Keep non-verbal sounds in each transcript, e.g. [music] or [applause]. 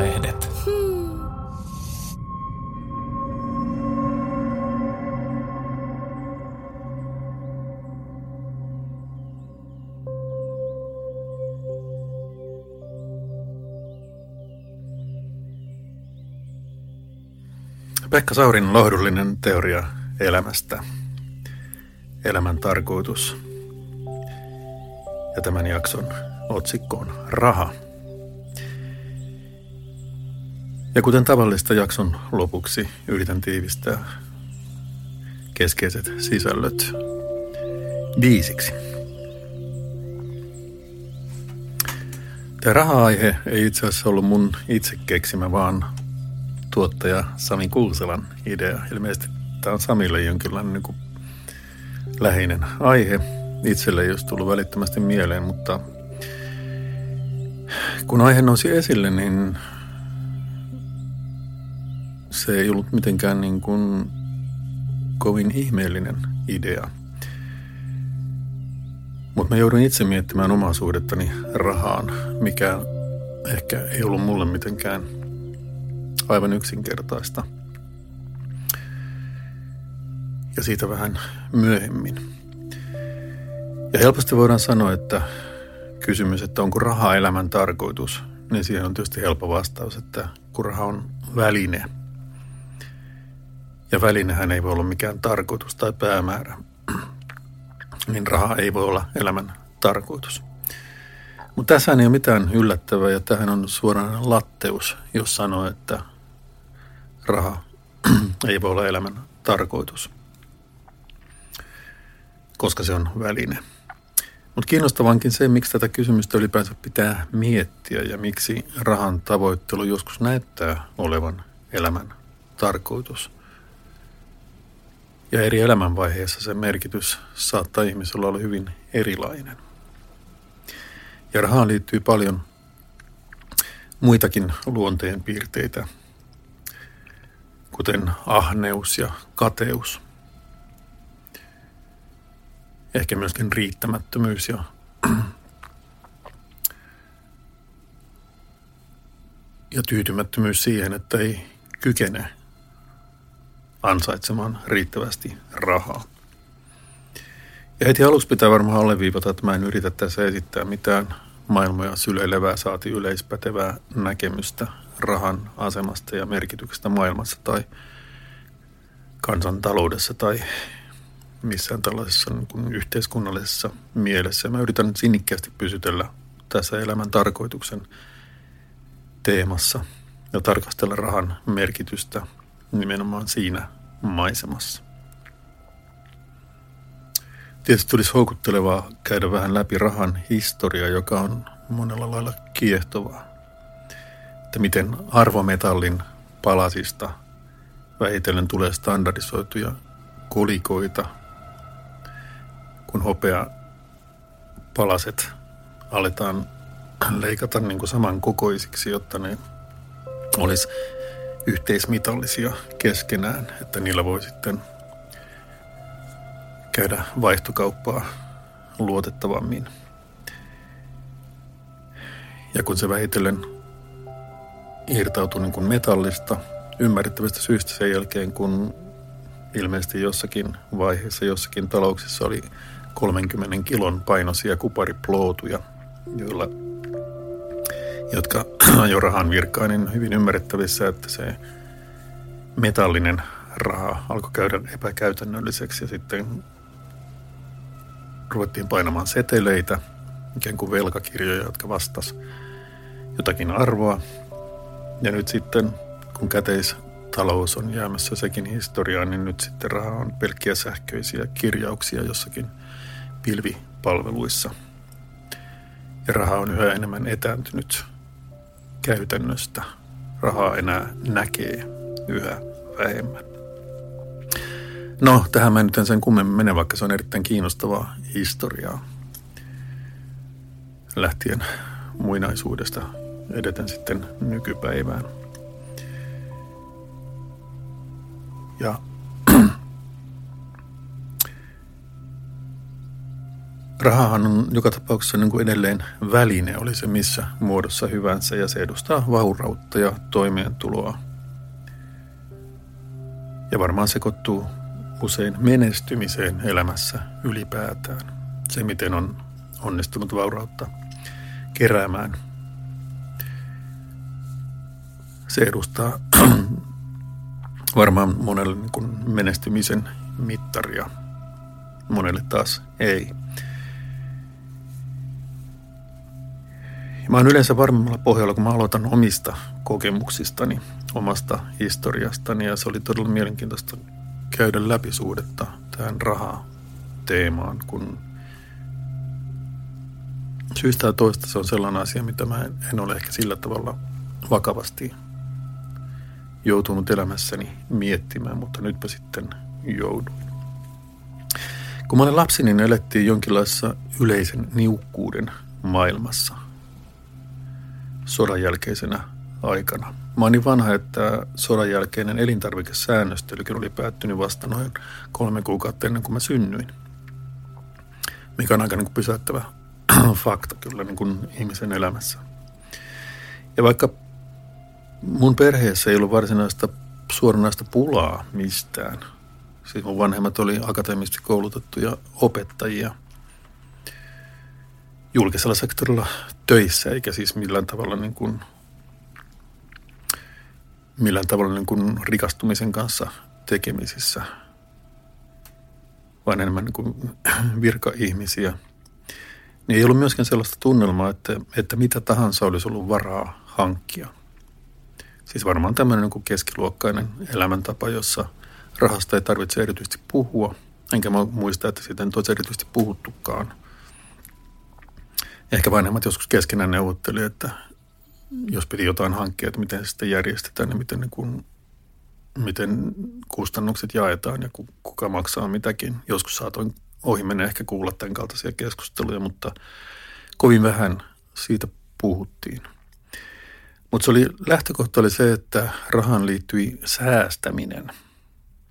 sanomalehdet. Pekka Saurin lohdullinen teoria elämästä. Elämän tarkoitus. Ja tämän jakson otsikko on raha. Ja kuten tavallista jakson lopuksi yritän tiivistää keskeiset sisällöt biisiksi. Tämä raha-aihe ei itse asiassa ollut mun itse keksimä, vaan tuottaja Sami Kuuselan idea. Ilmeisesti tämä on Samille jonkinlainen niin läheinen aihe. Itselle ei olisi tullut välittömästi mieleen, mutta kun aihe nousi esille, niin se ei ollut mitenkään niin kuin kovin ihmeellinen idea. Mutta mä joudun itse miettimään omaa suhdettani rahaan, mikä ehkä ei ollut mulle mitenkään aivan yksinkertaista. Ja siitä vähän myöhemmin. Ja helposti voidaan sanoa, että kysymys, että onko raha elämän tarkoitus, niin siihen on tietysti helppo vastaus, että kun raha on väline. Ja välinehän ei voi olla mikään tarkoitus tai päämäärä. [clears throat] niin raha ei voi olla elämän tarkoitus. Mutta tässä ei ole mitään yllättävää ja tähän on suoraan latteus, jos sanoo, että raha [clears throat] ei voi olla elämän tarkoitus, koska se on väline. Mutta kiinnostavankin se, miksi tätä kysymystä ylipäänsä pitää miettiä ja miksi rahan tavoittelu joskus näyttää olevan elämän tarkoitus. Ja eri elämänvaiheissa se merkitys saattaa ihmisellä olla hyvin erilainen. Ja rahaan liittyy paljon muitakin luonteen piirteitä, kuten ahneus ja kateus – ehkä myöskin riittämättömyys ja [clears throat] ja tyytymättömyys siihen, että ei kykene ansaitsemaan riittävästi rahaa. Ja heti aluksi pitää varmaan alleviivata, että mä en yritä tässä esittää mitään maailmoja syleilevää saati yleispätevää näkemystä rahan asemasta ja merkityksestä maailmassa tai kansantaloudessa tai missään tällaisessa niin kuin yhteiskunnallisessa mielessä. Mä yritän sinnikkäästi pysytellä tässä elämän tarkoituksen teemassa ja tarkastella rahan merkitystä nimenomaan siinä maisemassa. Tietysti tulisi houkuttelevaa käydä vähän läpi rahan historia, joka on monella lailla kiehtovaa. Että miten arvometallin palasista vähitellen tulee standardisoituja kolikoita – kun hopea palaset aletaan leikata niin kuin saman kokoisiksi, jotta ne olisi yhteismitallisia keskenään, että niillä voi sitten käydä vaihtokauppaa luotettavammin. Ja kun se vähitellen irtautui niin kuin metallista, ymmärrettävästä syystä sen jälkeen, kun ilmeisesti jossakin vaiheessa, jossakin talouksissa oli 30 kilon painoisia kupariplootuja, joilla, jotka [clears throat] jo rahan virkaan, niin hyvin ymmärrettävissä, että se metallinen raha alkoi käydä epäkäytännölliseksi ja sitten ruvettiin painamaan seteleitä, ikään kuin velkakirjoja, jotka vastas jotakin arvoa. Ja nyt sitten, kun käteistalous on jäämässä sekin historiaan, niin nyt sitten raha on pelkkiä sähköisiä kirjauksia jossakin – pilvipalveluissa. Ja raha on yhä enemmän etääntynyt käytännöstä. Rahaa enää näkee yhä vähemmän. No, tähän mä nyt en sen kummemmin mene, vaikka se on erittäin kiinnostavaa historiaa. Lähtien muinaisuudesta edeten sitten nykypäivään. Ja rahahan on joka tapauksessa niin kuin edelleen väline, oli se missä muodossa hyvänsä, ja se edustaa vaurautta ja toimeentuloa. Ja varmaan sekoittuu usein menestymiseen elämässä ylipäätään. Se, miten on onnistunut vaurautta keräämään. Se edustaa [clears throat] varmaan monelle niin kuin menestymisen mittaria, monelle taas ei. Mä oon yleensä varmemmalla pohjalla, kun mä aloitan omista kokemuksistani, omasta historiastani ja se oli todella mielenkiintoista käydä läpi suhdetta tähän raha-teemaan, kun syystä ja toista se on sellainen asia, mitä mä en ole ehkä sillä tavalla vakavasti joutunut elämässäni miettimään, mutta nytpä sitten jouduin. Kun mä olin lapsi, niin elettiin jonkinlaisessa yleisen niukkuuden maailmassa sodan jälkeisenä aikana. Mä oon niin vanha, että sodan jälkeinen elintarvikesäännöstelykin oli päättynyt vasta noin kolme kuukautta ennen kuin mä synnyin. Mikä on aika niin kuin pysäyttävä [clears throat] fakta kyllä niin kuin ihmisen elämässä. Ja vaikka mun perheessä ei ollut varsinaista suoranaista pulaa mistään. Siis mun vanhemmat oli akateemisesti koulutettuja opettajia julkisella sektorilla töissä, eikä siis millään tavalla niin kuin, millään tavalla niin kuin rikastumisen kanssa tekemisissä, vaan enemmän niin kuin [clears throat] virka-ihmisiä. Niin ei ollut myöskään sellaista tunnelmaa, että, että mitä tahansa olisi ollut varaa hankkia – Siis varmaan tämmöinen niin keskiluokkainen elämäntapa, jossa rahasta ei tarvitse erityisesti puhua. Enkä mä muista, että siitä ei tosi erityisesti puhuttukaan. Ehkä vanhemmat joskus keskenään neuvotteli, että jos piti jotain hankkia, että miten se sitten järjestetään ja miten, niin kuin, miten kustannukset jaetaan ja kuka maksaa mitäkin. Joskus saatoin ohi mennä ehkä kuulla tämän kaltaisia keskusteluja, mutta kovin vähän siitä puhuttiin. Mutta se oli, lähtökohta oli se, että rahaan liittyi säästäminen.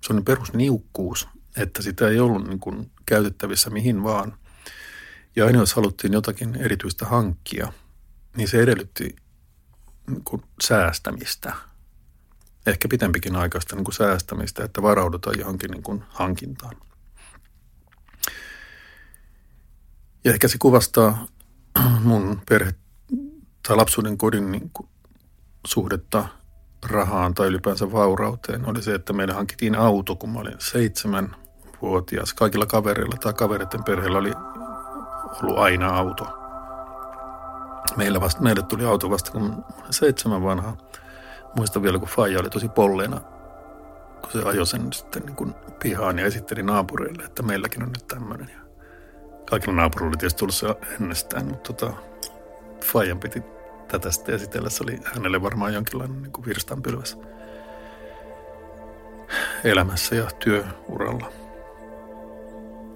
Se on perusniukkuus, että sitä ei ollut niin kuin käytettävissä mihin vaan. Ja aina jos haluttiin jotakin erityistä hankkia, niin se edellytti niin kuin säästämistä. Ehkä pitempikin aikaista niin kuin säästämistä, että varaudutaan johonkin niin kuin hankintaan. Ja ehkä se kuvastaa mun perhe tai lapsuuden kodin niin kuin suhdetta rahaan tai ylipäänsä vaurauteen oli se, että meille hankittiin auto, kun mä olin seitsemän vuotias. Kaikilla kavereilla tai kavereiden perheellä oli ollut aina auto. Meillä vasta, meille tuli auto vasta, kun seitsemän vanha. Muistan vielä, kun Faija oli tosi polleena, kun se ajoi sen sitten niin kuin pihaan ja esitteli naapureille, että meilläkin on nyt tämmöinen. Kaikilla naapureilla oli tietysti tullut se ennestään, mutta tota, Fajan piti tätä sitten esitellä. Se oli hänelle varmaan jonkinlainen niin virstanpylväs elämässä ja työuralla.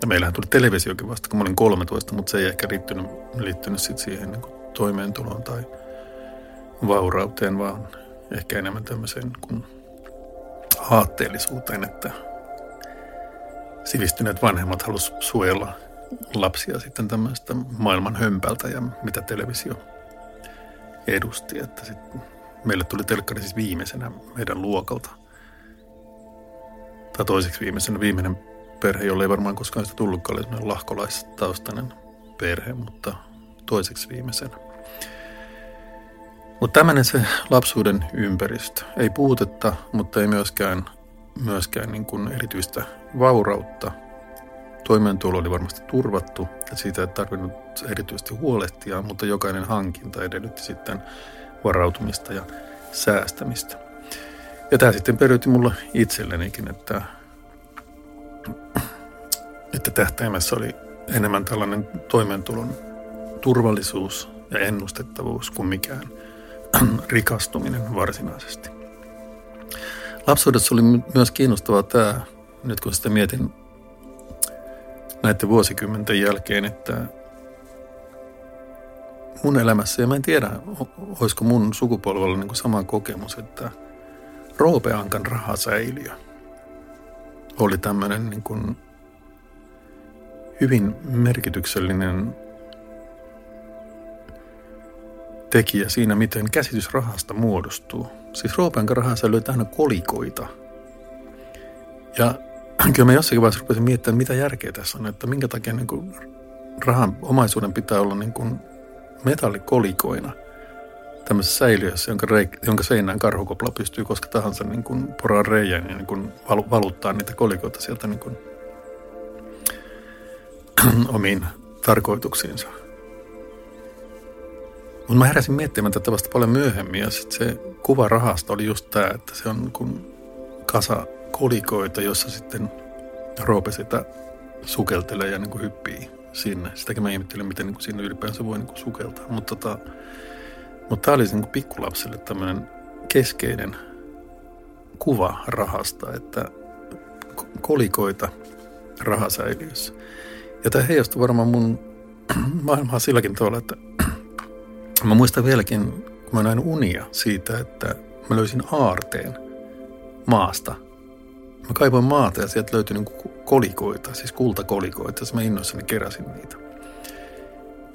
Ja meillähän tuli televisiokin vasta, kun mä olin 13, mutta se ei ehkä liittynyt, liittynyt sit siihen niin kuin toimeentuloon tai vaurauteen, vaan ehkä enemmän tämmöiseen kuin aatteellisuuteen, että sivistyneet vanhemmat halusivat suojella lapsia sitten tämmöistä maailman hömpältä ja mitä televisio edusti. Että sit meille tuli telkkari siis viimeisenä meidän luokalta. Tai toiseksi viimeisenä viimeinen perhe, jolle ei varmaan koskaan sitä tullutkaan, oli lahkolaistaustainen perhe, mutta toiseksi viimeisenä. Mutta tämmöinen se lapsuuden ympäristö. Ei puutetta, mutta ei myöskään, myöskään niin kuin erityistä vaurautta – Toimeentulo oli varmasti turvattu, että siitä ei tarvinnut erityisesti huolehtia, mutta jokainen hankinta edellytti sitten varautumista ja säästämistä. Ja tämä sitten periytyi mulle itsellenikin, että, että tähtäimessä oli enemmän tällainen toimeentulon turvallisuus ja ennustettavuus kuin mikään [clears throat] rikastuminen varsinaisesti. Lapsuudessa oli myös kiinnostavaa tämä, nyt kun sitä mietin näiden vuosikymmenten jälkeen, että mun elämässä, ja mä en tiedä, olisiko mun sukupolvella niin sama kokemus, että Roope Ankan rahasäiliö oli tämmöinen niin kuin hyvin merkityksellinen tekijä siinä, miten käsitys rahasta muodostuu. Siis Roopenkan rahassa löytää aina kolikoita. Ja [clears throat] kyllä mä jossakin vaiheessa rupesin miettimään, mitä järkeä tässä on, että minkä takia niin kuin rahan omaisuuden pitää olla niin kuin metallikolikoina tämmöisessä säiliössä, jonka, reik, jonka seinään karhukopla pystyy koska tahansa niin kuin poraan reijän ja niin kuin valuttaa niitä kolikoita sieltä niin kuin [clears throat] omiin tarkoituksiinsa. Mutta mä heräsin miettimään tätä vasta paljon myöhemmin ja sit se kuva rahasta oli just tämä, että se on niin kuin kasa kolikoita, jossa sitten Roope sitä sukeltelee ja niin kuin hyppii sinne. Sitäkin mä ihmettelin, miten niin kuin sinne ylipäänsä voi niin kuin sukeltaa. Mutta tota, mutta tämä oli niin pikkulapselle tämmöinen keskeinen kuva rahasta, että kolikoita rahasäiliössä. Ja tämä heijastui varmaan mun [clears throat] maailmaa silläkin tavalla, että [clears throat] mä muistan vieläkin, kun mä näin unia siitä, että mä löysin aarteen maasta. Mä kaivoin maata ja sieltä löytyi niin kolikoita, siis kultakolikoita, ja mä innoissani keräsin niitä.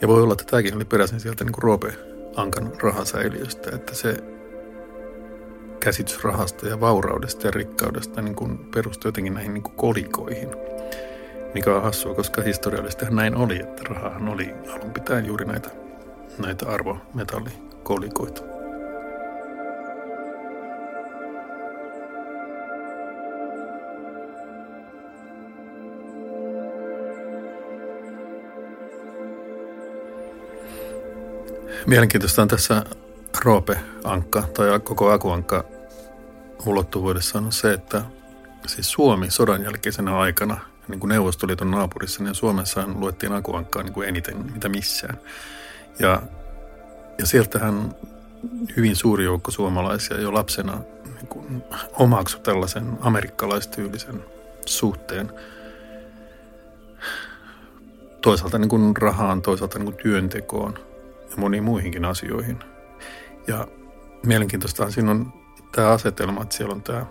Ja voi olla, että tämäkin oli peräisin sieltä niin kuin Roope Ankan rahasäiliöstä, että se käsitys rahasta ja vauraudesta ja rikkaudesta niin kuin perustui jotenkin näihin niin kuin kolikoihin. Mikä on hassua, koska historiallisesti näin oli, että rahahan oli alun pitäen juuri näitä, näitä arvometallikolikoita. Mielenkiintoista on tässä Roope-ankka tai koko Akuankka ulottuvuudessa on se, että siis Suomi sodan jälkeisenä aikana, niin kuin Neuvostoliiton naapurissa, niin Suomessa luettiin Akuankkaa niin kuin eniten mitä missään. Ja, ja sieltähän hyvin suuri joukko suomalaisia jo lapsena niin kuin omaksui tällaisen amerikkalaistyylisen suhteen toisaalta niin kuin rahaan, toisaalta niin kuin työntekoon – ja moniin muihinkin asioihin. Ja mielenkiintoista siinä on tämä asetelma, että siellä on tämä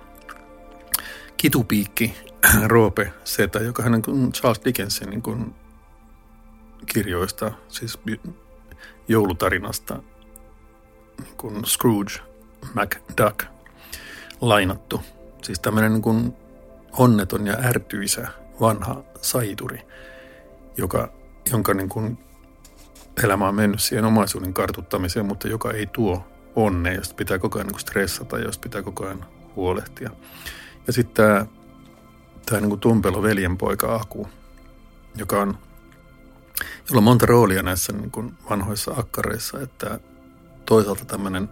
kitupiikki [clears throat] Roope Setä, joka hänen Charles Dickensin niin kuin kirjoista, siis joulutarinasta, niin kuin Scrooge McDuck lainattu. Siis tämmöinen niin kuin onneton ja ärtyisä vanha saituri, joka, jonka niin kuin elämä on mennyt siihen omaisuuden kartuttamiseen, mutta joka ei tuo onnea, josta pitää koko ajan niin stressata, josta pitää koko ajan huolehtia. Ja sitten tämä, niin Tumpelo veljenpoika Aku, joka on, jolla on monta roolia näissä niin kuin vanhoissa akkareissa, että toisaalta tämmöinen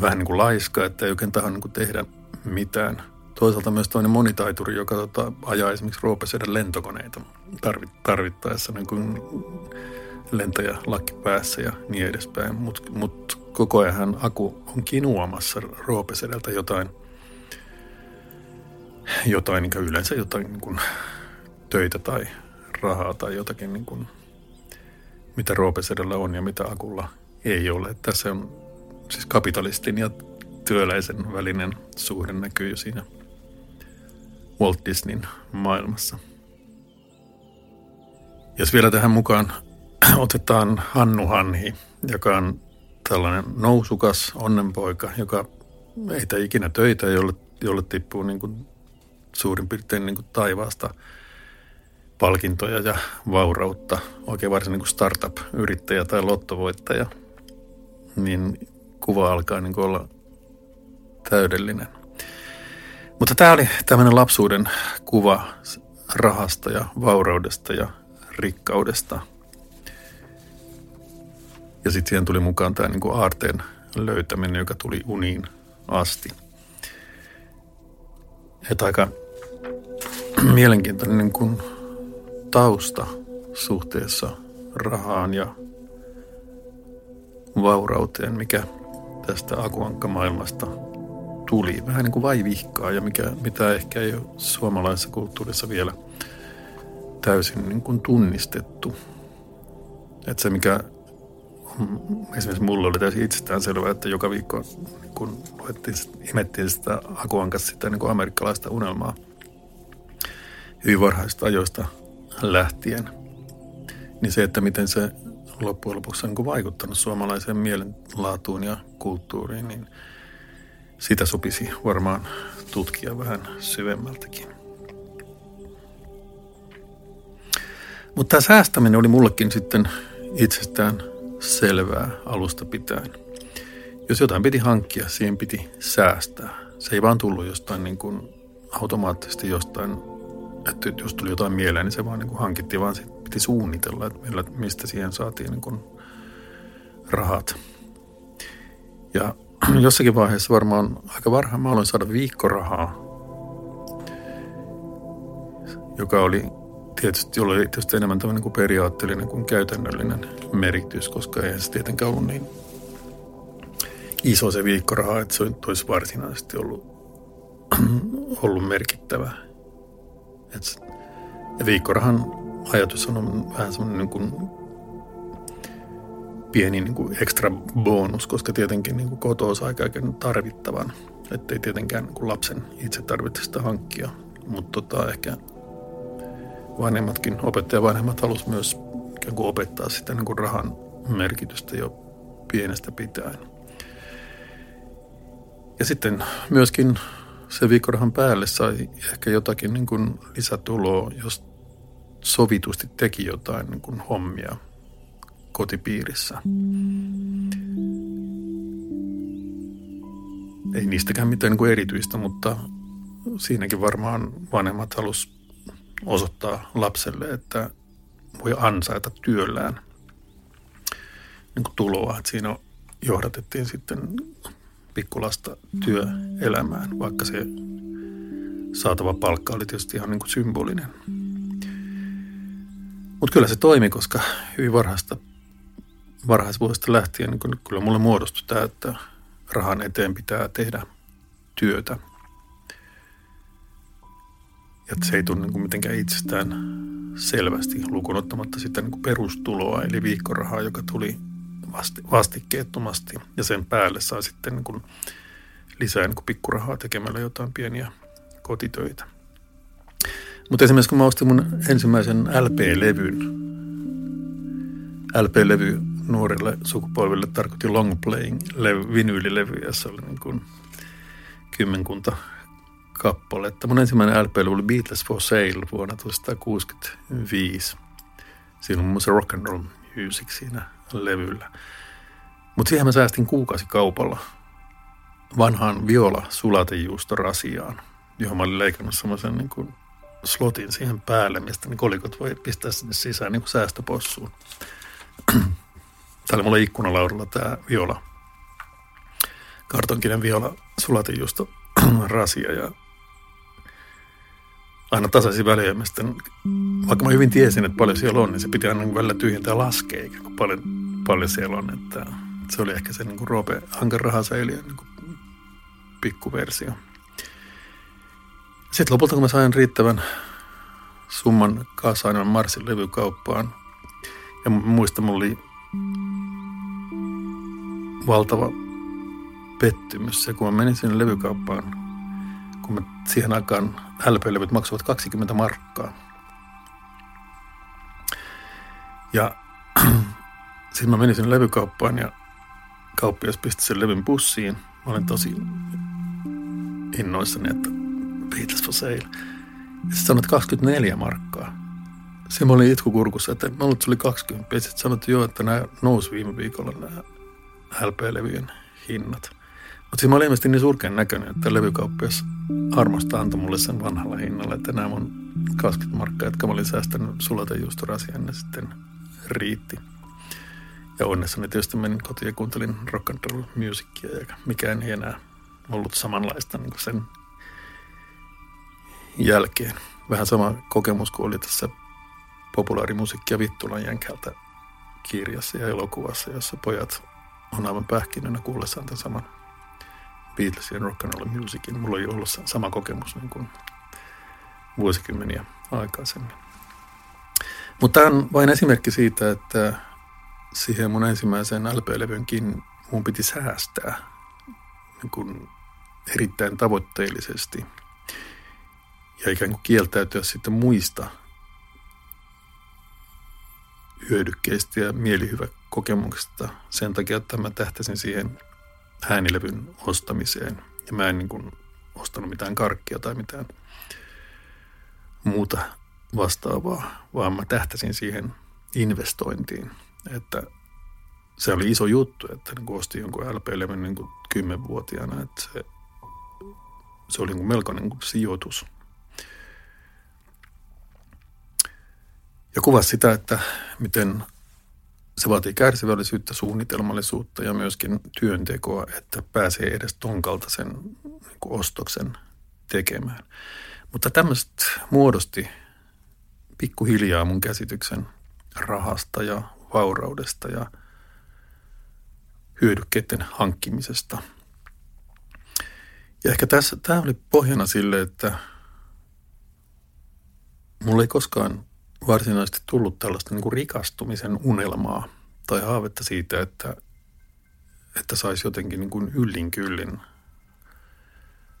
vähän niin kuin laiska, että ei oikein taho niin tehdä mitään. Toisaalta myös toinen monitaituri, joka tota, ajaa esimerkiksi Roopesedän lentokoneita tarvittaessa niin kuin lentäjä lakki päässä ja niin edespäin. Mutta mut koko ajan Aku on kinuamassa Roopesedältä jotain, jotain niin yleensä jotain niin kuin töitä tai rahaa tai jotakin, niin kuin, mitä Roopesedällä on ja mitä Akulla ei ole. Tässä on siis kapitalistin ja työläisen välinen suhde näkyy jo siinä Walt Disneyn maailmassa. Jos vielä tähän mukaan [clears throat] otetaan Hannu Hanhi, joka on tällainen nousukas onnenpoika, joka ei tee ikinä töitä, jolle, jolle tippuu niin kuin suurin piirtein niin kuin taivaasta palkintoja ja vaurautta, oikein varsin niin kuin startup-yrittäjä tai lottovoittaja, niin kuva alkaa niin kuin olla täydellinen. Mutta tämä oli tämmöinen lapsuuden kuva rahasta ja vauraudesta ja rikkaudesta. Ja sitten siihen tuli mukaan tämä niin aarteen löytäminen, joka tuli uniin asti. Että aika [clears throat] mielenkiintoinen niin kuin tausta suhteessa rahaan ja vaurauteen, mikä tästä akuankkamaailmasta tuli. Vähän niin kuin vaivihkaa ja mikä, mitä ehkä ei ole suomalaisessa kulttuurissa vielä – täysin niin kuin tunnistettu. Että se, mikä esimerkiksi mulle oli täysin itsestään selvää, että joka viikko kun luettiin, imettiin sitä Akuankas sitä niin kuin amerikkalaista unelmaa, hyvin varhaista ajoista lähtien. Niin se, että miten se loppujen lopuksi on niin vaikuttanut suomalaiseen mielenlaatuun ja kulttuuriin, niin sitä sopisi varmaan tutkia vähän syvemmältäkin. Mutta tämä säästäminen oli mullekin sitten itsestään selvää alusta pitäen. Jos jotain piti hankkia, siihen piti säästää. Se ei vaan tullut jostain niin kuin automaattisesti jostain, että jos tuli jotain mieleen, niin se vaan niin kuin hankittiin, vaan se piti suunnitella, että millä, mistä siihen saatiin niin kuin rahat. Ja [clears throat] jossakin vaiheessa varmaan aika varhaan mä aloin saada viikkorahaa, joka oli tietysti, jolla oli tietysti enemmän tämmöinen kuin periaatteellinen kuin käytännöllinen merkitys, koska eihän se tietenkään ollut niin iso se viikkoraha, että se olisi varsinaisesti ollut, [clears throat] ollut merkittävä. Et, ja viikkorahan ajatus on vähän semmoinen niin kuin pieni niin kuin ekstra bonus, koska tietenkin niin kotoa saa kaiken tarvittavan. Että ei tietenkään niin kuin lapsen itse tarvitse sitä hankkia, mutta tota, ehkä vanhemmatkin, opettajavanhemmat halusivat myös ikään kuin opettaa sitä niin kuin rahan merkitystä jo pienestä pitäen. Ja sitten myöskin se viikkorahan päälle sai ehkä jotakin niin kuin lisätuloa, jos sovitusti teki jotain niin kuin hommia kotipiirissä. Ei niistäkään mitään niin kuin erityistä, mutta siinäkin varmaan vanhemmat halus osoittaa lapselle, että voi ansaita työllään niin kuin tuloa. Että siinä johdatettiin sitten pikkulasta työelämään, vaikka se saatava palkka oli tietysti ihan niin kuin symbolinen. Mutta kyllä se toimi, koska hyvin varhaista, varhaisvuodesta lähtien niin kyllä mulle muodostui tämä, että rahan eteen pitää tehdä työtä. Ja se ei tunne niin mitenkään itsestään selvästi lukuun ottamatta sitä niin kuin perustuloa, eli viikkorahaa, joka tuli vasti, vastikkeettomasti. Ja sen päälle saa sitten niin kuin lisää niin kuin pikkurahaa tekemällä jotain pieniä kotitöitä. Mutta esimerkiksi kun mä ostin mun ensimmäisen LP-levyn, LP-levy nuorille sukupolville tarkoitti long playing vinyylilevy, ja se oli niin kuin kymmenkunta kappaletta. Mun ensimmäinen LP oli Beatles for Sale vuonna 1965. Siinä on muun muassa rock and roll music siinä levyllä. Mutta siihen mä säästin kaupalla vanhaan viola sulatejuustorasiaan, johon mä olin leikannut semmoisen niin kuin slotin siihen päälle, mistä ne kolikot voi pistää sinne sisään niin kuin säästöpossuun. [clears throat] Täällä mulla ikkunalaudalla tämä viola, kartonkinen viola sulatejuusto [clears throat] rasia ja aina tasaisin väliä. Sitten, vaikka mä hyvin tiesin, että paljon siellä on, niin se piti aina välillä tyhjentää laskea, eikä paljon, paljon siellä on. Että se oli ehkä se niin kuin Roope Hankan rahasäiliön niin pikkuversio. Sitten lopulta, kun mä sain riittävän summan kasaan, Marsin levykauppaan. Ja muista, mulla oli valtava pettymys se, kun mä menin sinne levykauppaan, kun mä siihen aikaan LP-levyt maksavat 20 markkaa. Ja [clears throat] sitten mä menin sinne levykauppaan ja kauppias pisti sen levyn bussiin. Mä olin tosi innoissani, että Beatles for sale. Ja sitten sanoit 24 markkaa. Se mä olin itkukurkussa, että mä luulen, että se oli 20. Ja sitten sanoit, että että nämä nousi viime viikolla nämä LP-levyjen hinnat. Mutta siinä mä olin ilmeisesti niin surkean näköinen, että levykauppias armosta antoi mulle sen vanhalla hinnalla, että nämä mun 20 markkaa, jotka mä olin säästänyt sulatejuustorasian, ne sitten riitti. Ja onnessani tietysti menin kotiin ja kuuntelin rock and roll musicia, ja mikään ei enää ollut samanlaista niin kuin sen jälkeen. Vähän sama kokemus kuin oli tässä populaarimusiikkia Vittulan jänkältä kirjassa ja elokuvassa, jossa pojat on aivan pähkinönä kuullessaan tämän saman Beatlesin rock and roll musicin. Mulla oli ollut sama kokemus niin kuin vuosikymmeniä aikaisemmin. Mutta tämä on vain esimerkki siitä, että siihen mun ensimmäiseen LP-levynkin mun piti säästää niin kuin erittäin tavoitteellisesti. ja ikään kuin kieltäytyä sitten muista hyödykkeistä ja mielihyväkokemuksista sen takia, että mä tähtäsin siihen äänilevyn ostamiseen. Ja mä en niin kuin ostanut mitään karkkia tai mitään muuta vastaavaa, vaan mä tähtäsin siihen investointiin. Että se oli iso juttu, että niin ostin jonkun LP-levyn niin kymmenvuotiaana, että se, se oli niin melkoinen niin sijoitus. Ja kuvasi sitä, että miten se vaatii kärsivällisyyttä, suunnitelmallisuutta ja myöskin työntekoa, että pääsee edes ton kaltaisen niin ostoksen tekemään. Mutta tämmöiset muodosti pikkuhiljaa mun käsityksen rahasta ja vauraudesta ja hyödykkeiden hankkimisesta. Ja ehkä tässä, tämä oli pohjana sille, että mulla ei koskaan varsinaisesti tullut tällaista niin kuin rikastumisen unelmaa tai haavetta siitä, että, että saisi jotenkin niin kuin yllin kyllin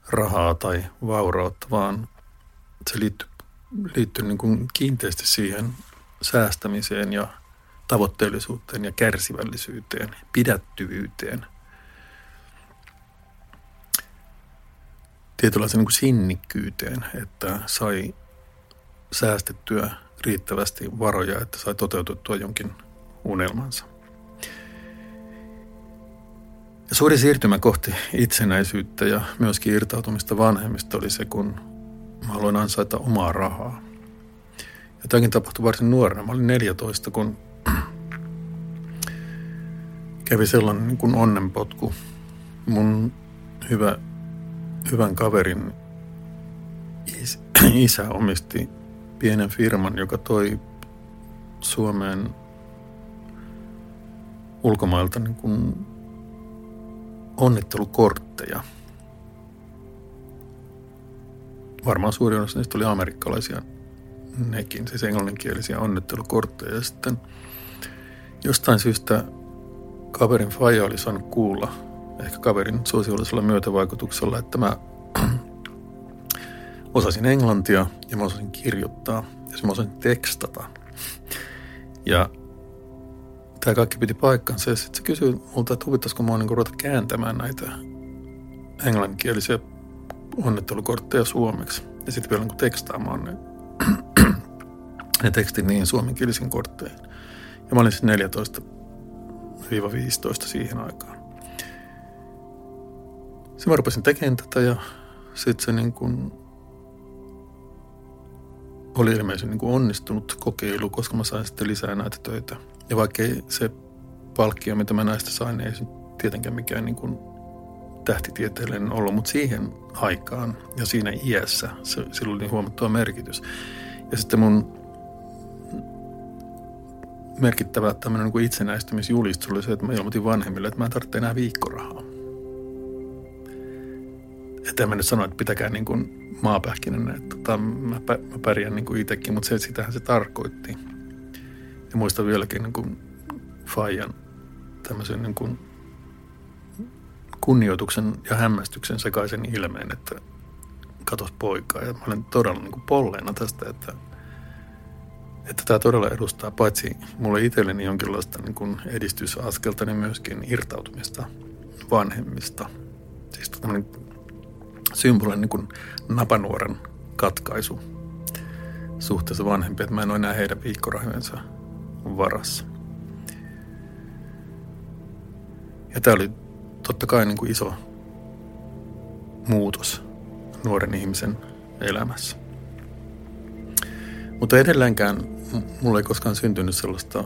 rahaa tai vaurautta, vaan se liittyy, liittyy niin kuin kiinteästi siihen säästämiseen ja tavoitteellisuuteen ja kärsivällisyyteen, pidättyvyyteen. Tietynlaisen niin sinnikkyyteen, että sai säästettyä riittävästi varoja, että sai toteutettua jonkin unelmansa. Ja suuri siirtymä kohti itsenäisyyttä ja myöskin irtautumista vanhemmista oli se, kun mä aloin ansaita omaa rahaa. Ja tämäkin tapahtui varsin nuorena. Mä olin 14, kun kävi sellainen niin kuin onnenpotku. Mun hyvä, hyvän kaverin isä omisti pienen firman, joka toi Suomeen ulkomailta niin kuin onnittelukortteja. Varmaan suurin osa niistä oli amerikkalaisia nekin, siis englanninkielisiä onnittelukortteja. Ja sitten jostain syystä kaverin faija oli saanut kuulla, ehkä kaverin sosiaalisella myötävaikutuksella, että mä osasin englantia ja mä osasin kirjoittaa ja mä osasin tekstata. Ja tämä kaikki piti paikkansa ja sitten se kysyi multa, että huvittaisiko mua niinku ruveta kääntämään näitä englanninkielisiä onnettelukortteja suomeksi. Ja sitten vielä niinku tekstaamaan ne, [clears throat] ne tekstit niin suomenkielisiin kortteihin. Ja mä olin siis 14-15 siihen aikaan. Sitten mä rupesin tekemään tätä ja sitten se niin kuin oli ilmeisen niin kuin onnistunut kokeilu, koska mä sain sitten lisää näitä töitä. Ja vaikkei se palkkio, mitä mä näistä sain, ei se tietenkään mikään niin kuin tähtitieteellinen ollut, mutta siihen aikaan ja siinä iässä se, sillä oli niin huomattava merkitys. Ja sitten mun merkittävä tämmöinen niin kuin itsenäistymisjulistus oli se, että mä ilmoitin vanhemmille, että mä en tarvitse enää viikkorahaa. Että en mä nyt sano, että pitäkää niin kuin maapähkinänä, että tota, mä, mä pärjään niin kuin itsekin, mutta se, sitähän se tarkoitti. Ja muistan vieläkin niin kuin Fajan tämmöisen niin kuin kunnioituksen ja hämmästyksen sekaisen ilmeen, että katos poikaa. Ja mä olen todella niin kuin polleena tästä, että, että tämä todella edustaa paitsi mulle itselleni jonkinlaista niin kuin edistysaskelta, niin myöskin irtautumista vanhemmista. Siis tämmöinen symbolin niin kuin napanuoren katkaisu suhteessa vanhempiin, että mä en ole enää heidän viikkorahojensa varassa. Ja tämä oli totta kai niin kuin iso muutos nuoren ihmisen elämässä. Mutta edelleenkään mulla ei koskaan syntynyt sellaista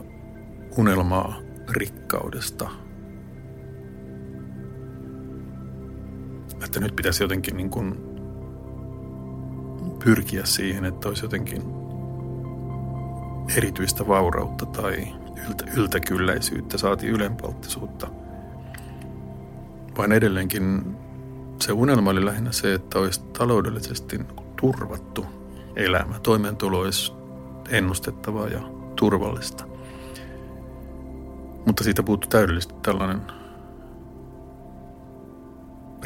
unelmaa rikkaudesta – että nyt pitäisi jotenkin niin kuin pyrkiä siihen, että olisi jotenkin erityistä vaurautta tai yltä, yltäkylläisyyttä, saati ylenpalttisuutta. Vaan edelleenkin se unelma oli lähinnä se, että olisi taloudellisesti turvattu elämä. Toimeentulo olisi ennustettavaa ja turvallista. Mutta siitä puuttuu täydellisesti tällainen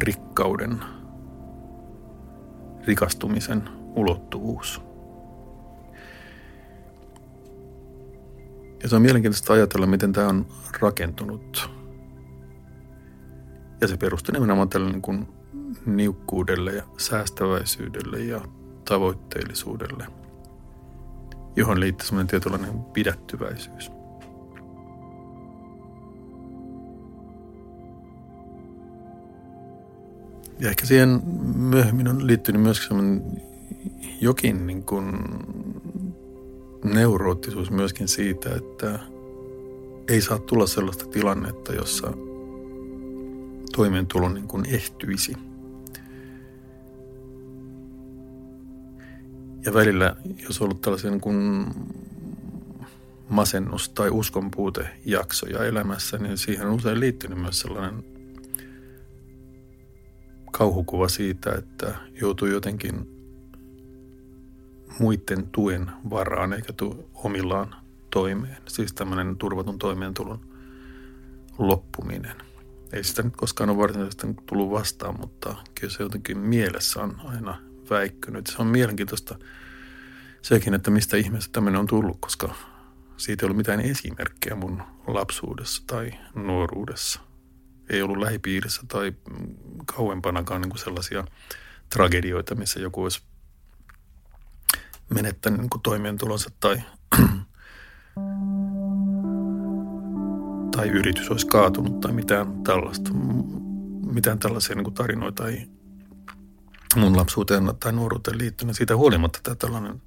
rikkauden, rikastumisen ulottuvuus. Ja se on mielenkiintoista ajatella, miten tämä on rakentunut. Ja se perustuu nimenomaan tälle niin kuin niukkuudelle ja säästäväisyydelle ja tavoitteellisuudelle, johon liittyy semmoinen tietynlainen pidättyväisyys. Ja ehkä siihen myöhemmin on liittynyt myös jokin niin kuin neuroottisuus myöskin siitä, että ei saa tulla sellaista tilannetta, jossa toimeentulo niin kuin ehtyisi. Ja välillä, jos on ollut tällaisia niin kuin masennus- tai uskonpuutejaksoja elämässä, niin siihen on usein liittynyt myös sellainen kauhukuva siitä, että joutuu jotenkin muiden tuen varaan eikä tu omillaan toimeen. Siis tämmöinen turvatun toimeentulon loppuminen. Ei sitä nyt koskaan ole varsinaisesti tullut vastaan, mutta kyllä se jotenkin mielessä on aina väikkynyt. Se on mielenkiintoista sekin, että mistä ihmeestä tämmöinen on tullut, koska siitä ei ollut mitään esimerkkejä mun lapsuudessa tai nuoruudessa – ei ollut lähipiirissä tai kauempanakaan niin kuin sellaisia tragedioita, missä joku olisi menettänyt niin kuin toimeentulonsa tai, tai yritys olisi kaatunut tai mitään tällaista. Mitään tällaisia niin kuin tarinoita ei mun lapsuuteen tai nuoruuteen liittynyt. Siitä huolimatta tämä tällainen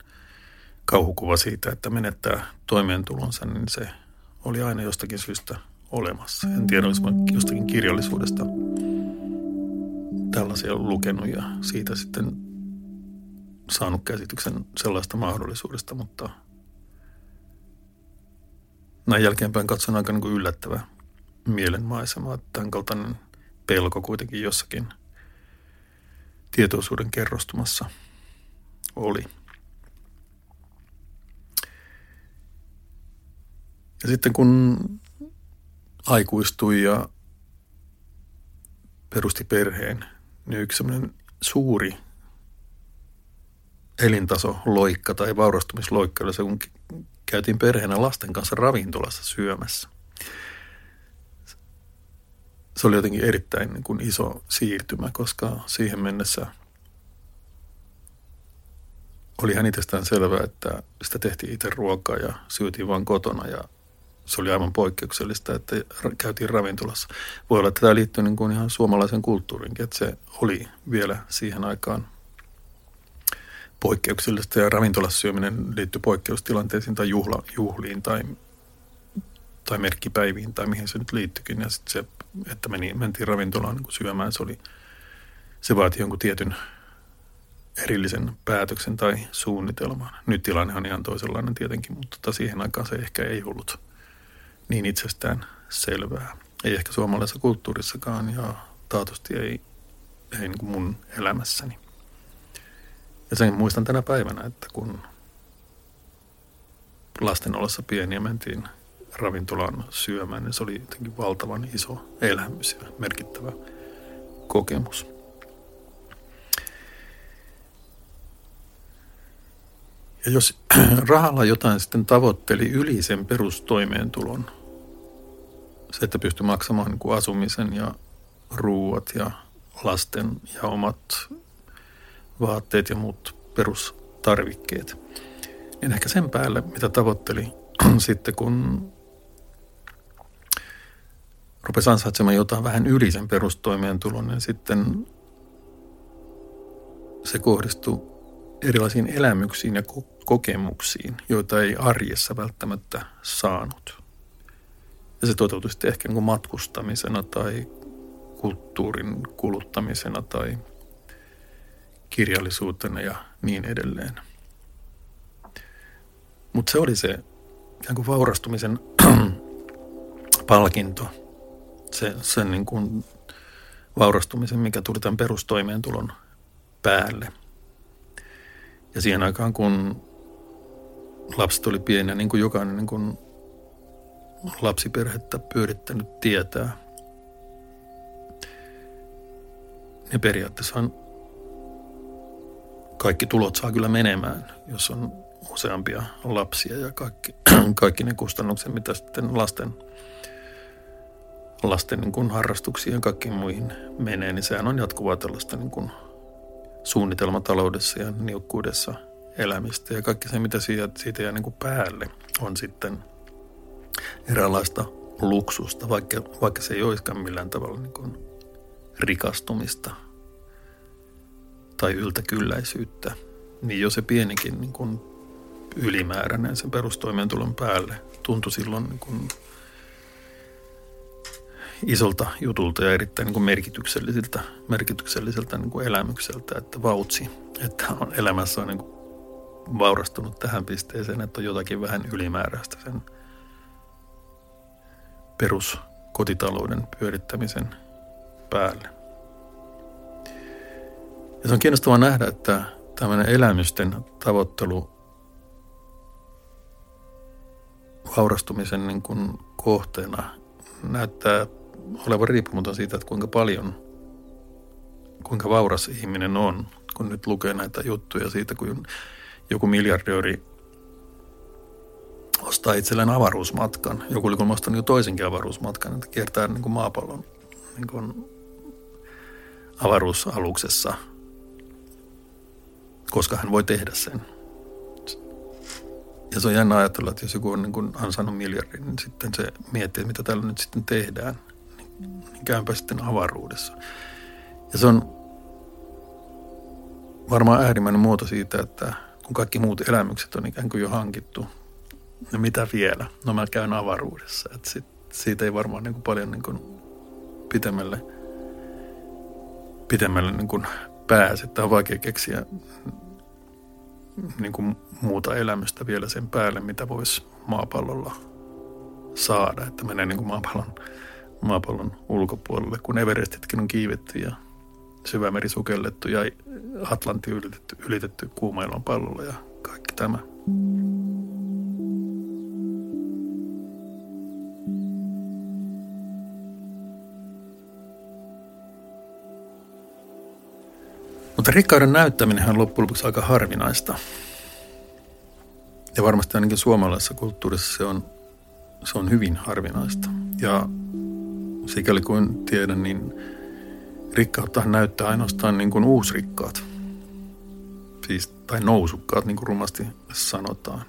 kauhukuva siitä, että menettää toimeentulonsa, niin se oli aina jostakin syystä – olemassa. En tiedä, olisi jostakin kirjallisuudesta tällaisia lukenut ja siitä sitten saanut käsityksen sellaista mahdollisuudesta, mutta näin jälkeenpäin katson aika niin kuin mielenmaisema, että tämän kaltainen pelko kuitenkin jossakin tietoisuuden kerrostumassa oli. Ja sitten kun aikuistui ja perusti perheen, niin yksi semmoinen suuri elintaso loikka tai vaurastumisloikka oli se, kun käytiin perheenä lasten kanssa ravintolassa syömässä. Se oli jotenkin erittäin niin kuin iso siirtymä, koska siihen mennessä oli ihan itsestään selvää, että sitä tehtiin itse ruokaa ja syötiin vain kotona ja se oli aivan poikkeuksellista, että käytiin ravintolassa. Voi olla, että tämä liittyy niin kuin ihan suomalaisen kulttuurinkin, että se oli vielä siihen aikaan poikkeuksellista ja ravintolassa syöminen liittyy poikkeustilanteisiin tai juhla, juhliin tai, tai merkkipäiviin tai mihin se nyt liittyikin. Ja sitten se, että meni, mentiin ravintolaan niin syömään, se, oli, se vaati jonkun tietyn erillisen päätöksen tai suunnitelman. Nyt tilanne on ihan toisenlainen tietenkin, mutta siihen aikaan se ehkä ei ollut – niin itsestään selvää. Ei ehkä suomalaisessa kulttuurissakaan ja taatusti ei, ei niin kuin mun elämässäni. Ja sen muistan tänä päivänä, että kun lasten ollessa pieniä mentiin ravintolaan syömään, niin se oli jotenkin valtavan iso elämys ja merkittävä kokemus. Ja jos [clears throat] rahalla jotain sitten tavoitteli yli sen perustoimeentulon, se, että pystyi maksamaan niin kuin asumisen ja ruuat ja lasten ja omat vaatteet ja muut perustarvikkeet, niin ehkä sen päälle, mitä tavoitteli [clears throat] sitten, kun rupesi ansaitsemaan jotain vähän yli sen perustoimeentulon, niin sitten se kohdistui erilaisiin elämyksiin ja kokemuksiin, joita ei arjessa välttämättä saanut. Ja se toteutui sitten ehkä niin matkustamisena tai kulttuurin kuluttamisena tai kirjallisuutena ja niin edelleen. Mutta se oli se ikään kuin vaurastumisen [clears throat] palkinto, se, sen niin kuin vaurastumisen, mikä tuli tämän perustoimeentulon päälle. Ja siihen aikaan, kun lapset oli pieniä, niin kuin jokainen niin kuin lapsiperhettä pyörittänyt tietää, niin periaatteessa kaikki tulot saa kyllä menemään, jos on useampia lapsia ja kaikki, [clears throat] kaikki ne kustannukset, mitä sitten lasten, lasten niin kuin harrastuksiin ja kaikkiin muihin menee, niin sehän on jatkuvaa tällaista niin kuin suunnitelmataloudessa ja niukkuudessa elämistä. Ja kaikki se, mitä siitä, siitä jää niin kuin päälle, on sitten eräänlaista luksusta, vaikka, vaikka se ei olisikaan millään tavalla niin kuin rikastumista tai yltäkylläisyyttä, niin jo se pienikin niin kuin ylimääräinen sen perustoimeentulon päälle tuntui silloin niin kuin isolta jutulta ja erittäin niin kuin merkitykselliseltä, merkitykselliseltä niin kuin elämykseltä, että vautsi, että on elämässä on niin kuin vaurastunut tähän pisteeseen, että on jotakin vähän ylimääräistä sen peruskotitalouden pyörittämisen päälle. Ja se on kiinnostavaa nähdä, että tämmöinen elämysten tavoittelu vaurastumisen niin kuin kohteena näyttää olevan riippumaton siitä, että kuinka paljon, kuinka vauras ihminen on, kun nyt lukee näitä juttuja siitä, kun joku miljardööri ostaa itselleen avaruusmatkan. Joku oli ostanut jo toisenkin avaruusmatkan, että kiertää niin kuin maapallon niin kuin avaruusaluksessa, koska hän voi tehdä sen. Ja se on jännä ajatella, että jos joku on niin kuin ansainnut miljardin, niin sitten se miettii, että mitä täällä nyt sitten tehdään. Niin käympä sitten avaruudessa. Ja se on varmaan äärimmäinen muoto siitä, että kun kaikki muut elämykset on ikään kuin jo hankittu, no mitä vielä? No mä käyn avaruudessa. Että sit, siitä ei varmaan niin kuin paljon niin kuin pitemmälle, pitemmälle niin kuin pääse. Tämä on vaikea keksiä niin kuin muuta elämystä vielä sen päälle, mitä voisi maapallolla saada. Että menee niin kuin maapallon, maapallon ulkopuolelle, kun Everestitkin on kiivetty ja syvämeri sukellettu ja Atlantti ylitetty, ylitetty kuuma pallolla ja kaikki tämä. Mutta rikkauden näyttäminen on loppujen lopuksi aika harvinaista. Ja varmasti ainakin suomalaisessa kulttuurissa se on, se on hyvin harvinaista. Ja sikäli kuin tiedän, niin rikkautta näyttää ainoastaan niin kuin uusrikkaat. Siis, tai nousukkaat, niin kuin rumasti sanotaan.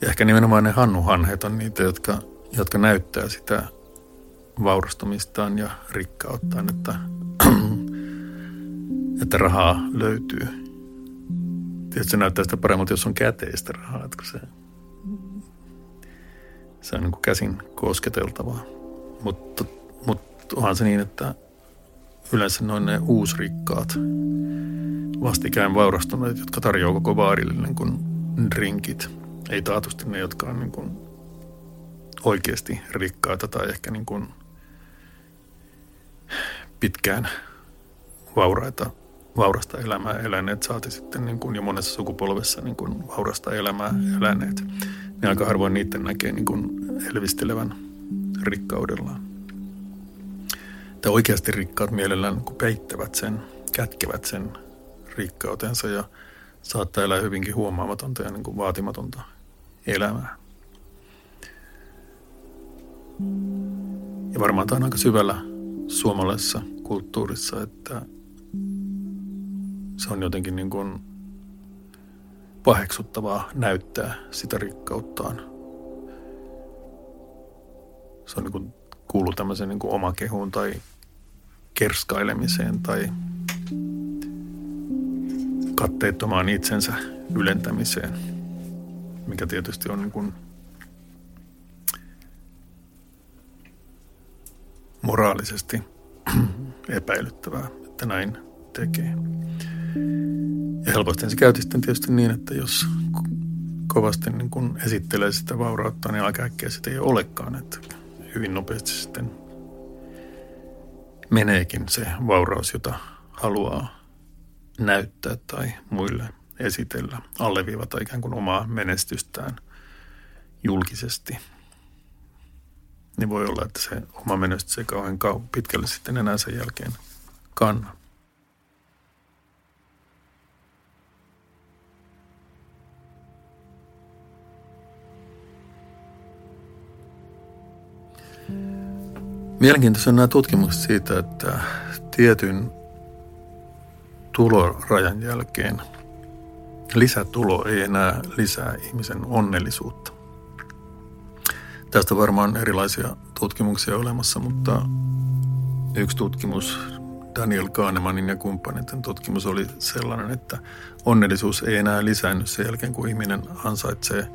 Ja ehkä nimenomaan ne hannuhanhet on niitä, jotka, jotka näyttää sitä vaurastumistaan ja rikkauttaan, että, [clears throat] että rahaa löytyy. Tietysti se näyttää sitä paremmalta, jos on käteistä rahaa, että se, se on niin kuin käsin kosketeltavaa. Mutta, mutta onhan se niin, että yleensä noin ne uusrikkaat, vastikään vaurastuneet, jotka tarjoaa koko baarille niin kuin drinkit. Ei taatusti ne, jotka on niin kuin oikeasti rikkaita tai ehkä niin kuin pitkään vauraita, vaurasta elämää eläneet, saati sitten niin kuin jo monessa sukupolvessa niin kuin vaurasta elämää eläneet. Ne aika harvoin niiden näkee niin kuin elvistelevän rikkaudellaan että oikeasti rikkaat mielellään niin peittävät sen, kätkevät sen rikkautensa ja saattaa elää hyvinkin huomaamatonta ja niin kuin vaatimatonta elämää. Ja varmaan tämä on aika syvällä suomalaisessa kulttuurissa, että se on jotenkin niin kuin paheksuttavaa näyttää sitä rikkauttaan. Se on niin kuin kuulu tämmöiseen niin omakehuun tai kerskailemiseen tai katteettomaan itsensä ylentämiseen, mikä tietysti on niin kuin moraalisesti [clears throat] epäilyttävää, että näin tekee. Ja helposti se käytiin sitten tietysti niin, että jos kovasti niin kun esittelee sitä vaurautta, niin aika äkkiä sitä ei olekaan. Että hyvin nopeasti sitten meneekin se vauraus, jota haluaa näyttää tai muille esitellä, alleviivata ikään kuin omaa menestystään julkisesti. Niin voi olla, että se oma menestys ei kauhean pitkälle sitten enää sen jälkeen kanna. Mielenkiintoisia nämä tutkimukset siitä, että tietyn tulorajan jälkeen lisätulo ei enää lisää ihmisen onnellisuutta. Tästä varmaan erilaisia tutkimuksia olemassa, mutta yksi tutkimus, Daniel Kahnemanin ja kumppaneiden tutkimus oli sellainen, että onnellisuus ei enää lisäänny sen jälkeen, kun ihminen ansaitsee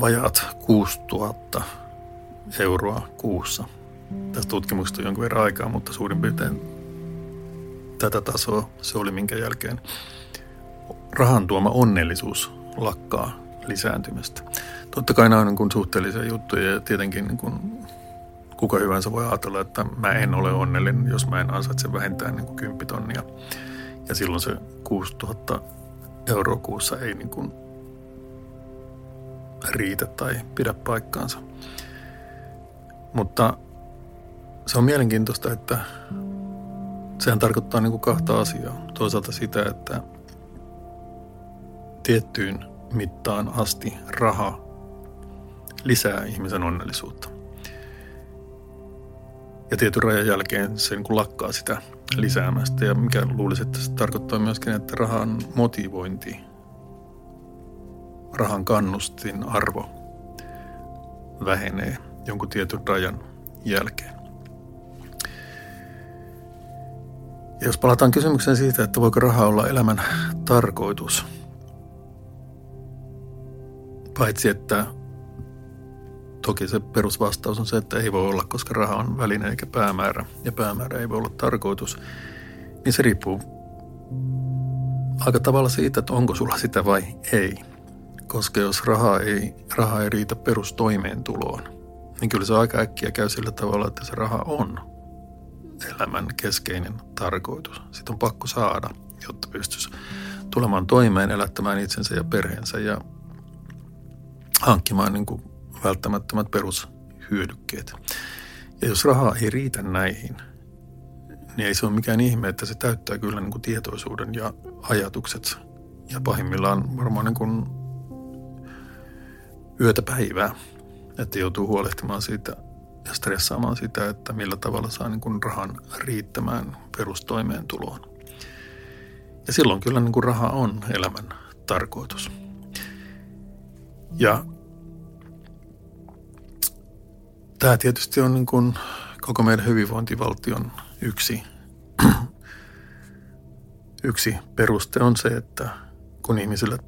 vajaat 6000 euroa kuussa. Tästä tutkimuksesta on jonkun verran aikaa, mutta suurin piirtein tätä tasoa se oli, minkä jälkeen rahan tuoma onnellisuus lakkaa lisääntymästä. Totta kai nämä on niin suhteellisia juttuja ja tietenkin niin kuin kuka hyvänsä voi ajatella, että mä en ole onnellinen, jos mä en ansaitse vähintään niin kuin 10 tonnia. Ja silloin se 6000 euroa kuussa ei niin kuin riitä tai pidä paikkaansa. Mutta se on mielenkiintoista, että sehän tarkoittaa niin kuin kahta asiaa. Toisaalta sitä, että tiettyyn mittaan asti raha lisää ihmisen onnellisuutta. Ja tietyn rajan jälkeen se niin kuin lakkaa sitä lisäämästä. Ja mikä luulisi, että se tarkoittaa myöskin, että rahan motivointi, rahan kannustin arvo vähenee jonkun tietyn rajan jälkeen. Ja jos palataan kysymykseen siitä, että voiko raha olla elämän tarkoitus, paitsi että toki se perusvastaus on se, että ei voi olla, koska raha on väline eikä päämäärä, ja päämäärä ei voi olla tarkoitus, niin se riippuu aika tavalla siitä, että onko sulla sitä vai ei. Koska jos raha ei, raha ei riitä perustoimeentuloon, niin kyllä se aika äkkiä käy sillä tavalla, että se raha on elämän keskeinen tarkoitus. Sitä on pakko saada, jotta pystyisi tulemaan toimeen, elättämään itsensä ja perheensä ja hankkimaan niin kuin välttämättömät perushyödykkeet. Ja jos rahaa ei riitä näihin, niin ei se ole mikään ihme, että se täyttää kyllä niin kuin tietoisuuden ja ajatukset. Ja pahimmillaan varmaan niin kuin yötä päivää, että joutuu huolehtimaan siitä ja stressaamaan sitä, että millä tavalla saa niin kuin rahan riittämään perustoimeentuloon. Ja silloin kyllä niin kuin raha on elämän tarkoitus. Ja tämä tietysti on niin kuin koko meidän hyvinvointivaltion yksi, [clears throat] yksi peruste on se, että kun ihmisille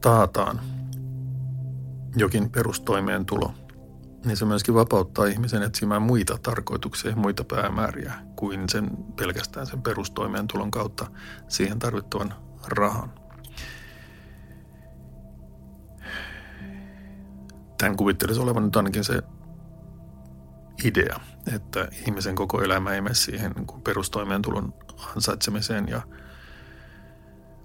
taataan jokin perustoimeentulo, niin se myöskin vapauttaa ihmisen etsimään muita tarkoituksia muita päämääriä kuin sen pelkästään sen perustoimeentulon kautta siihen tarvittavan rahan. Tämän kuvittelisi olevan nyt ainakin se idea, että ihmisen koko elämä ei mene siihen niin perustoimeentulon ansaitsemiseen ja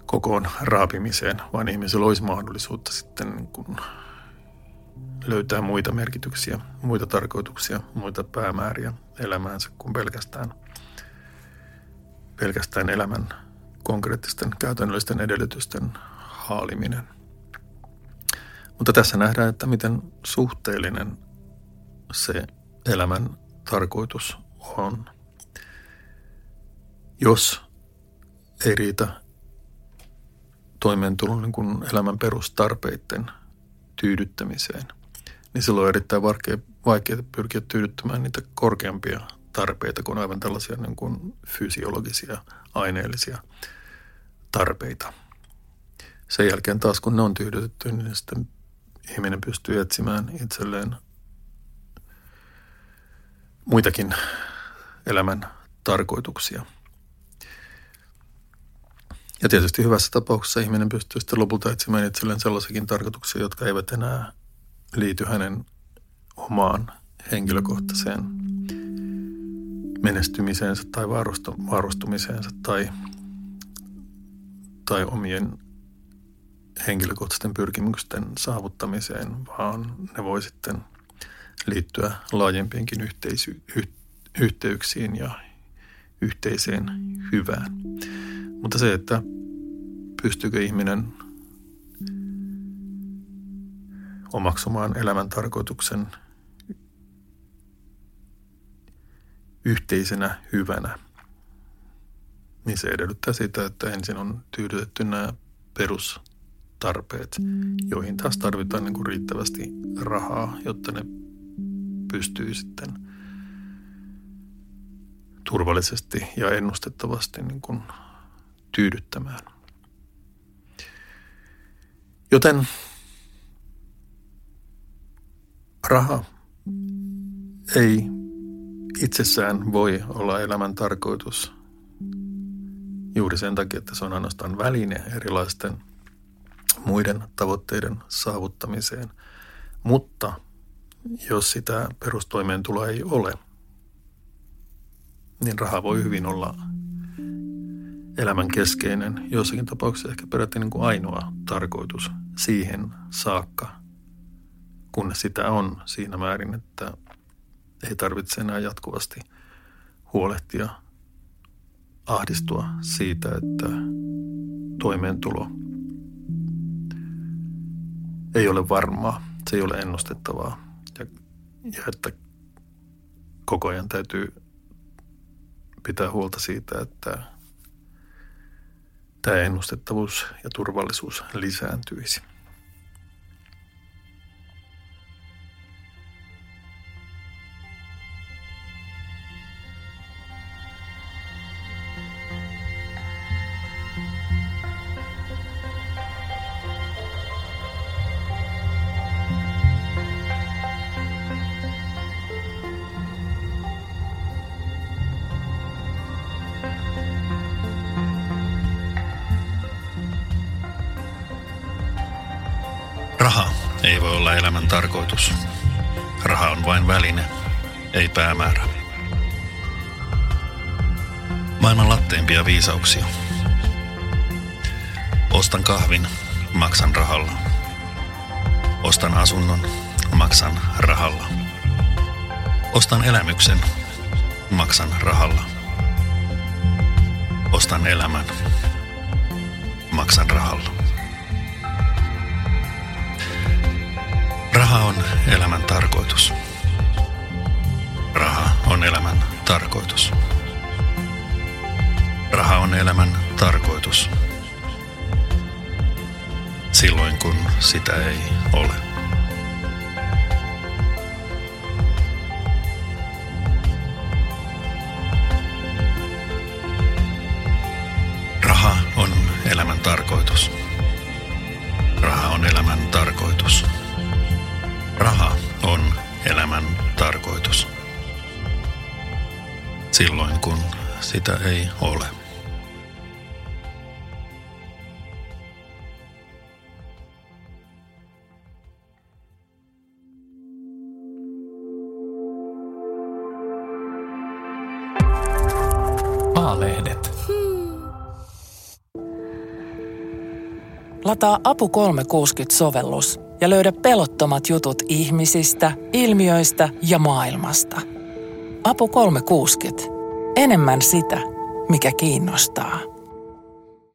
kokoon raapimiseen, vaan ihmisellä olisi mahdollisuutta sitten niin kuin löytää muita merkityksiä, muita tarkoituksia, muita päämääriä elämäänsä kuin pelkästään, pelkästään elämän konkreettisten käytännöllisten edellytysten haaliminen. Mutta tässä nähdään, että miten suhteellinen se elämän tarkoitus on. Jos ei riitä toimeentulon niin kuin elämän perustarpeiden tyydyttämiseen, niin silloin on erittäin vaikea, vaikea pyrkiä tyydyttämään niitä korkeampia tarpeita kuin aivan tällaisia niin kuin fysiologisia, aineellisia tarpeita. Sen jälkeen taas kun ne on tyydytetty, niin sitten ihminen pystyy etsimään itselleen muitakin elämän tarkoituksia. Ja tietysti hyvässä tapauksessa ihminen pystyy sitten lopulta etsimään itselleen sellaisiakin tarkoituksia, jotka eivät enää liity hänen omaan henkilökohtaiseen menestymiseensä tai varustumiseensa tai, tai omien henkilökohtaisten pyrkimysten saavuttamiseen, vaan ne voi sitten – liittyä laajempiinkin yhteisy- yh- yhteyksiin ja yhteiseen hyvään. Mutta se, että pystyykö ihminen omaksumaan elämän tarkoituksen yhteisenä hyvänä, niin se edellyttää sitä, että ensin on tyydytetty nämä perustarpeet, joihin taas tarvitaan niin kuin riittävästi rahaa, jotta ne pystyy sitten turvallisesti ja ennustettavasti niin kuin tyydyttämään. Joten raha ei itsessään voi olla elämän tarkoitus juuri sen takia, että se on ainoastaan väline erilaisten muiden tavoitteiden saavuttamiseen. Mutta jos sitä perustoimeentuloa ei ole, niin raha voi hyvin olla elämän keskeinen, jossakin tapauksessa ehkä peräti niin kuin ainoa tarkoitus siihen saakka, kun sitä on siinä määrin, että ei tarvitse enää jatkuvasti huolehtia, ahdistua siitä, että toimeentulo ei ole varmaa, se ei ole ennustettavaa ja, ja että koko ajan täytyy pitää huolta siitä, että tämä ennustettavuus ja turvallisuus lisääntyisi. Elämän tarkoitus. Raha on vain väline, ei päämäärä. Maailman latteimpia viisauksia. Ostan kahvin, maksan rahalla. Ostan asunnon, maksan rahalla. Ostan elämyksen, maksan rahalla. Ostan elämän, maksan rahalla. Raha on elämän tarkoitus. Raha on elämän tarkoitus. Raha on elämän tarkoitus. Silloin kun sitä ei ole. Raha on elämän tarkoitus. Raha on elämän tarkoitus. Elämän tarkoitus. Silloin kun sitä ei ole. A-lehdet. Lataa Apu 360-sovellus ja löydä pelottomat jutut ihmisistä, ilmiöistä ja maailmasta. Apu 360. Enemmän sitä, mikä kiinnostaa.